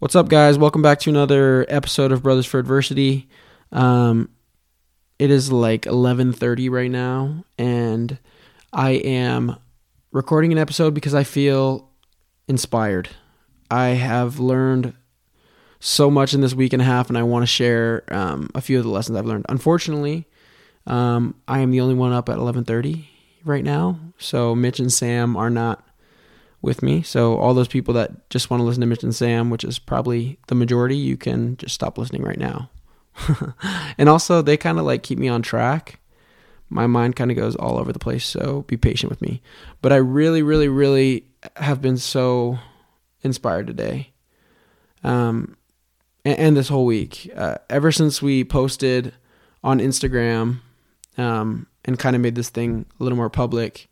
What's up, guys? Welcome back to another episode of Brothers for Adversity. Um, it is like 11:30 right now, and I am recording an episode because I feel inspired. I have learned so much in this week and a half, and I want to share um, a few of the lessons I've learned. Unfortunately, um, I am the only one up at 11:30 right now, so Mitch and Sam are not with me. So all those people that just want to listen to Mitch and Sam, which is probably the majority, you can just stop listening right now. and also they kind of like keep me on track. My mind kind of goes all over the place, so be patient with me. But I really, really, really have been so inspired today. Um, and, and this whole week, uh, ever since we posted on Instagram, um, and kind of made this thing a little more public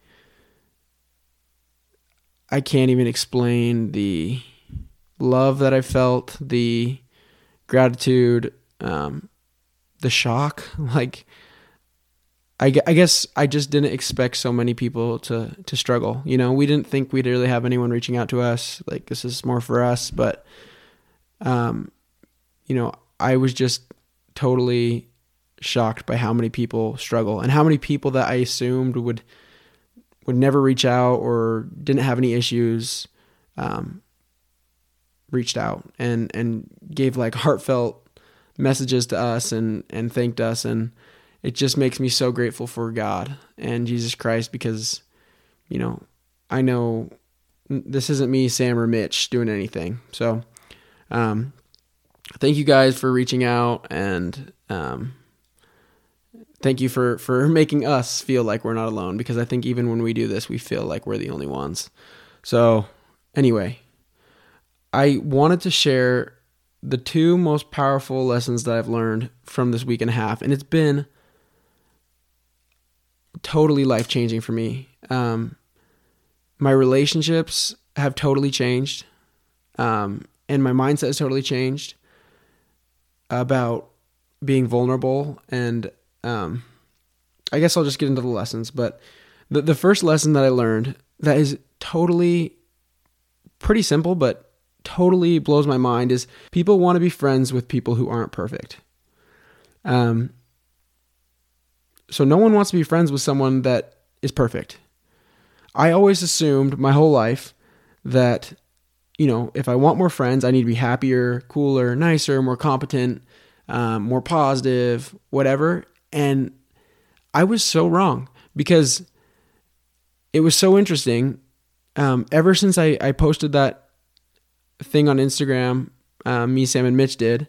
I can't even explain the love that I felt, the gratitude, um, the shock. Like, I, I guess I just didn't expect so many people to to struggle. You know, we didn't think we'd really have anyone reaching out to us. Like, this is more for us, but, um, you know, I was just totally shocked by how many people struggle and how many people that I assumed would would never reach out or didn't have any issues um, reached out and and gave like heartfelt messages to us and and thanked us. And it just makes me so grateful for God and Jesus Christ because you know I know this isn't me Sam or Mitch doing anything. So um thank you guys for reaching out and um thank you for for making us feel like we're not alone because I think even when we do this, we feel like we're the only ones. So, anyway, I wanted to share the two most powerful lessons that I've learned from this week and a half, and it's been totally life changing for me. Um, my relationships have totally changed, um, and my mindset has totally changed about being vulnerable and um, I guess I'll just get into the lessons. But the the first lesson that I learned that is totally pretty simple, but totally blows my mind is people want to be friends with people who aren't perfect. Um, so no one wants to be friends with someone that is perfect. I always assumed my whole life that, you know, if I want more friends, I need to be happier, cooler, nicer, more competent, um, more positive, whatever. And I was so wrong because it was so interesting. Um, ever since I, I posted that thing on Instagram, um, me, Sam, and Mitch did,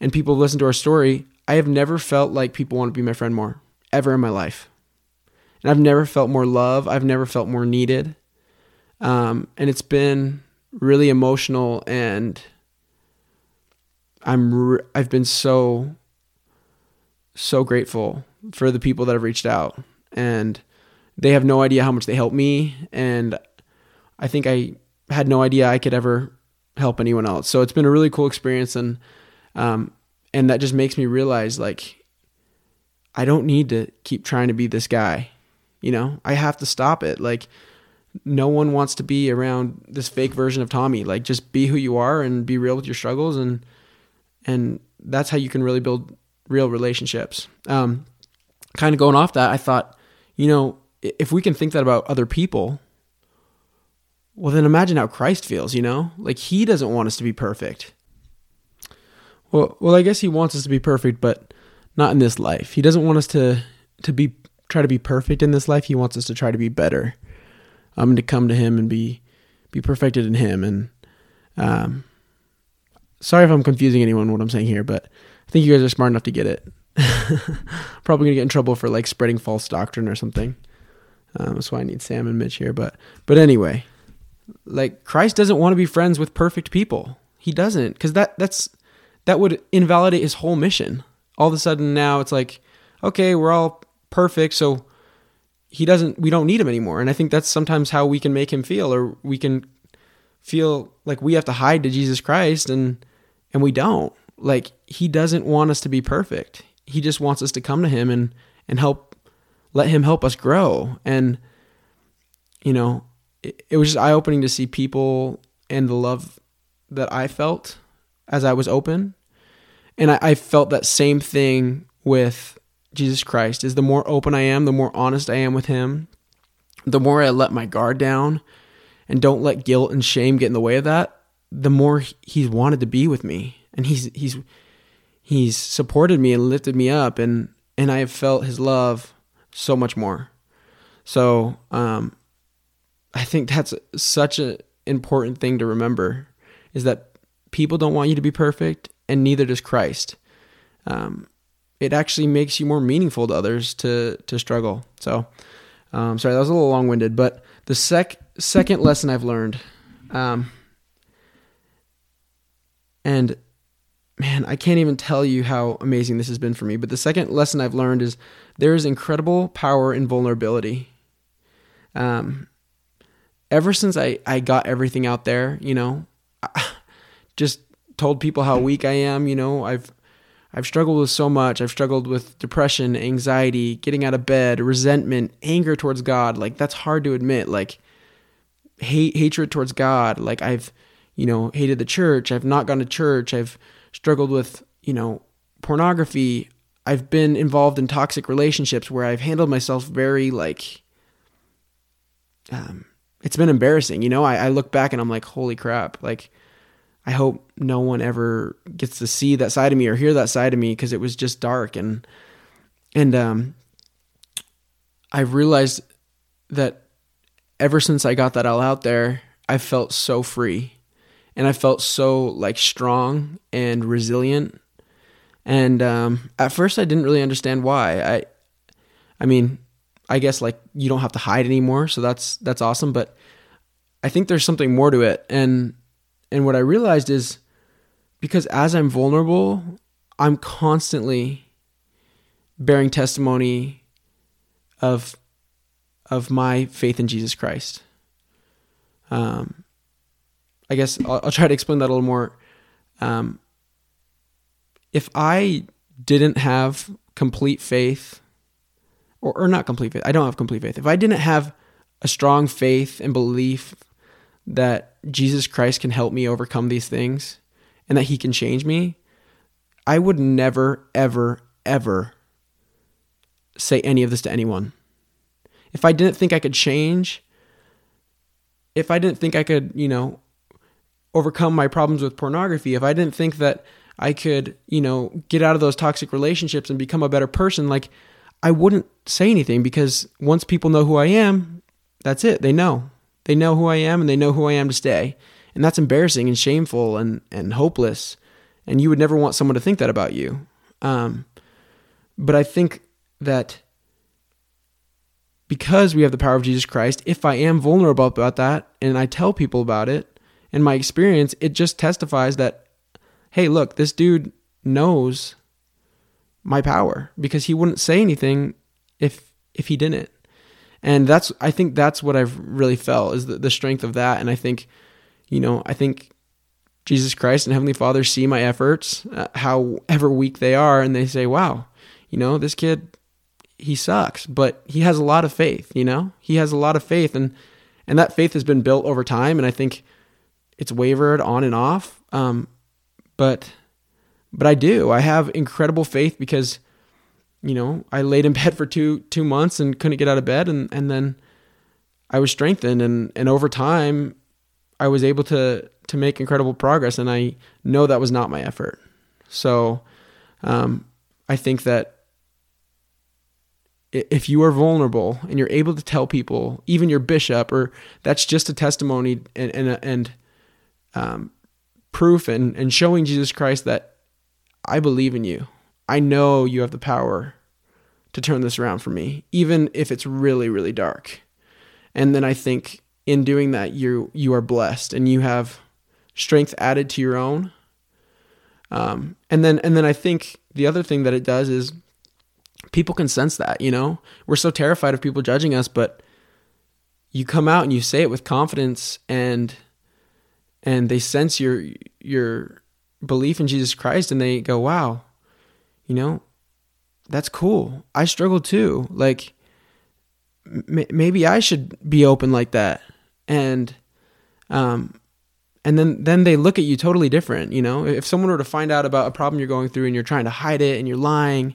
and people listened to our story, I have never felt like people want to be my friend more, ever in my life. And I've never felt more love. I've never felt more needed. Um, and it's been really emotional and I'm re- I've been so so grateful for the people that have reached out and they have no idea how much they helped me and I think I had no idea I could ever help anyone else. So it's been a really cool experience and um and that just makes me realize like I don't need to keep trying to be this guy. You know, I have to stop it. Like no one wants to be around this fake version of Tommy. Like just be who you are and be real with your struggles and and that's how you can really build real relationships. Um, kind of going off that, I thought, you know, if we can think that about other people, well, then imagine how Christ feels, you know? Like he doesn't want us to be perfect. Well, well, I guess he wants us to be perfect, but not in this life. He doesn't want us to to be try to be perfect in this life. He wants us to try to be better. Um, and to come to him and be be perfected in him. And um, sorry if I'm confusing anyone what I'm saying here, but I think you guys are smart enough to get it. Probably gonna get in trouble for like spreading false doctrine or something. Um, that's why I need Sam and Mitch here. But but anyway, like Christ doesn't want to be friends with perfect people. He doesn't, because that that's that would invalidate his whole mission. All of a sudden now it's like, okay, we're all perfect, so he doesn't. We don't need him anymore. And I think that's sometimes how we can make him feel, or we can feel like we have to hide to Jesus Christ, and and we don't like he doesn't want us to be perfect. He just wants us to come to him and and help let him help us grow. And you know, it, it was just eye opening to see people and the love that I felt as I was open. And I, I felt that same thing with Jesus Christ is the more open I am, the more honest I am with him, the more I let my guard down and don't let guilt and shame get in the way of that, the more he's wanted to be with me. And he's he's he's supported me and lifted me up and and I have felt his love so much more. So, um I think that's such an important thing to remember is that people don't want you to be perfect and neither does Christ. Um, it actually makes you more meaningful to others to to struggle. So, um, sorry, that was a little long winded, but the sec second lesson I've learned, um, and man, I can't even tell you how amazing this has been for me. But the second lesson I've learned is there is incredible power in vulnerability. Um, ever since I I got everything out there, you know, just told people how weak I am. You know, I've I've struggled with so much. I've struggled with depression, anxiety, getting out of bed, resentment, anger towards God. Like that's hard to admit. Like hate, hatred towards God. Like I've, you know, hated the church. I've not gone to church. I've struggled with, you know, pornography. I've been involved in toxic relationships where I've handled myself very like, um, it's been embarrassing. You know, I, I look back and I'm like, holy crap. Like I hope no one ever gets to see that side of me or hear that side of me because it was just dark and and um I realized that ever since I got that all out there, I felt so free and I felt so like strong and resilient. And um, at first, I didn't really understand why. I, I mean, I guess like you don't have to hide anymore, so that's that's awesome. But I think there's something more to it, and and what I realized is because as I'm vulnerable, I'm constantly bearing testimony of of my faith in Jesus Christ. Um, I guess I'll, I'll, try to explain that a little more. Um, if I didn't have complete faith, or, or not complete faith, I don't have complete faith. If I didn't have a strong faith and belief that Jesus Christ can help me overcome these things and that he can change me, I would never, ever, ever say any of this to anyone. If I didn't think I could change, if I didn't think I could, you know, overcome my problems with pornography, if I didn't think that I could, you know, get out of those toxic relationships and become a better person, like I wouldn't say anything because once people know who I am, that's it. They know. They know who I am and they know who I am to stay. And that's embarrassing and shameful and, and hopeless. And you would never want someone to think that about you. Um, but I think that because we have the power of Jesus Christ, if I am vulnerable about that and I tell people about it and my experience, it just testifies that, hey, look, this dude knows my power because he wouldn't say anything if if he didn't and that's I think that's what I've really felt is the, the strength of that. And I think, you know, I think Jesus Christ and Heavenly Father see my efforts, uh, however weak they are, and they say, "Wow, you know, this kid, he sucks, but he has a lot of faith. You know, he has a lot of faith, and and that faith has been built over time. And I think it's wavered on and off, um, but but I do. I have incredible faith because you know, I laid in bed for two two months and couldn't get out of bed, and and then I was strengthened, and and over time, I was able to to make incredible progress, and I know that was not my effort. So, um, I think that if you are vulnerable and you're able to tell people, even your bishop, or that's just a testimony and and and um, proof and and showing Jesus Christ that I believe in you. I know you have the power to turn this around for me, even if it's really, really dark. And then I think in doing that, you you are blessed and you have strength added to your own. Um, and then and then I think the other thing that it does is people can sense that. You know, we're so terrified of people judging us, but you come out and you say it with confidence and and they sense your your belief in Jesus Christ and they go, "Wow, you know, that's cool. I struggle too. Like m- maybe I should be open like that. And um and then then they look at you totally different you know if someone were to find out about a problem you're going through and you're trying to hide it and you're lying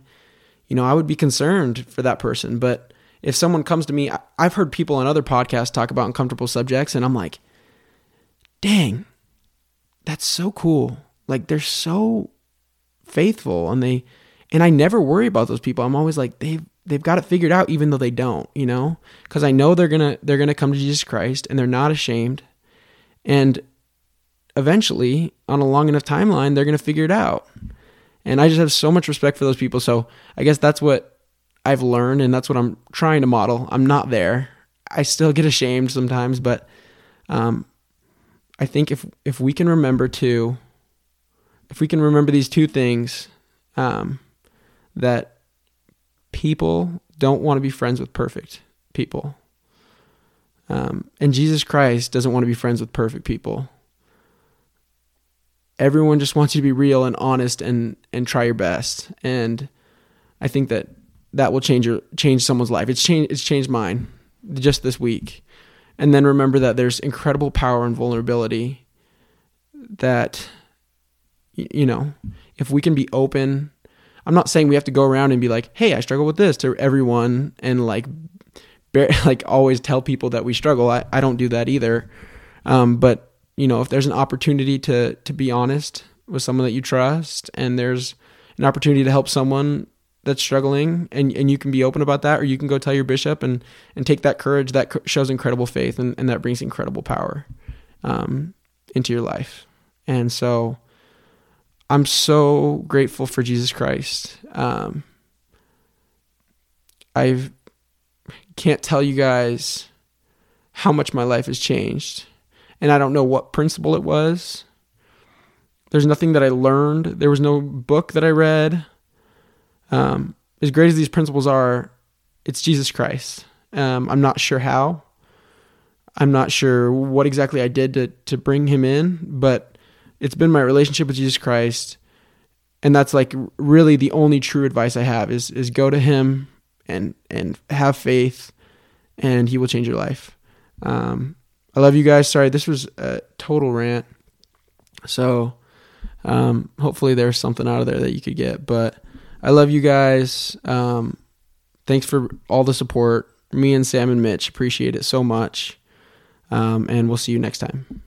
you know i would be concerned for that person but if someone comes to me i've heard people on other podcasts talk about uncomfortable subjects and i'm like dang that's so cool like they're so faithful and they and i never worry about those people i'm always like they've they've got it figured out even though they don't you know because i know they're gonna they're gonna come to jesus christ and they're not ashamed and eventually, on a long enough timeline, they're going to figure it out. And I just have so much respect for those people. So I guess that's what I've learned, and that's what I'm trying to model. I'm not there. I still get ashamed sometimes, but um, I think if if we can remember to, if we can remember these two things, um, that people don't want to be friends with perfect people, um, and Jesus Christ doesn't want to be friends with perfect people. Everyone just wants you to be real and honest and and try your best. And i think that that will change your change someone's life. It's changed it's changed mine just this week and then remember that there's incredible power and vulnerability that you know if we can be open i'm not saying we have to go around and be like hey i struggle with this to everyone and like bear, like always tell people that we struggle. I, I don't do that either. Um, but you know, if there's an opportunity to to be honest with someone that you trust and there's an opportunity to help someone that's struggling and, and you can be open about that or you can go tell your bishop and, and take that courage that shows incredible faith and, and that brings incredible power um, into your life and so i'm so grateful for jesus christ um, i can't tell you guys how much my life has changed and I don't know what principle it was. There's nothing that I learned. There was no book that I read. Um, as great as these principles are, it's Jesus Christ. Um, I'm not sure how. I'm not sure what exactly I did to to bring him in, but it's been my relationship with Jesus Christ, and that's like really the only true advice I have is is go to Him and and have faith, and He will change your life. Um, I love you guys. Sorry, this was a total rant. So, um, hopefully there's something out of there that you could get. But I love you guys. Um, thanks for all the support. Me and Sam and Mitch appreciate it so much. Um, and we'll see you next time.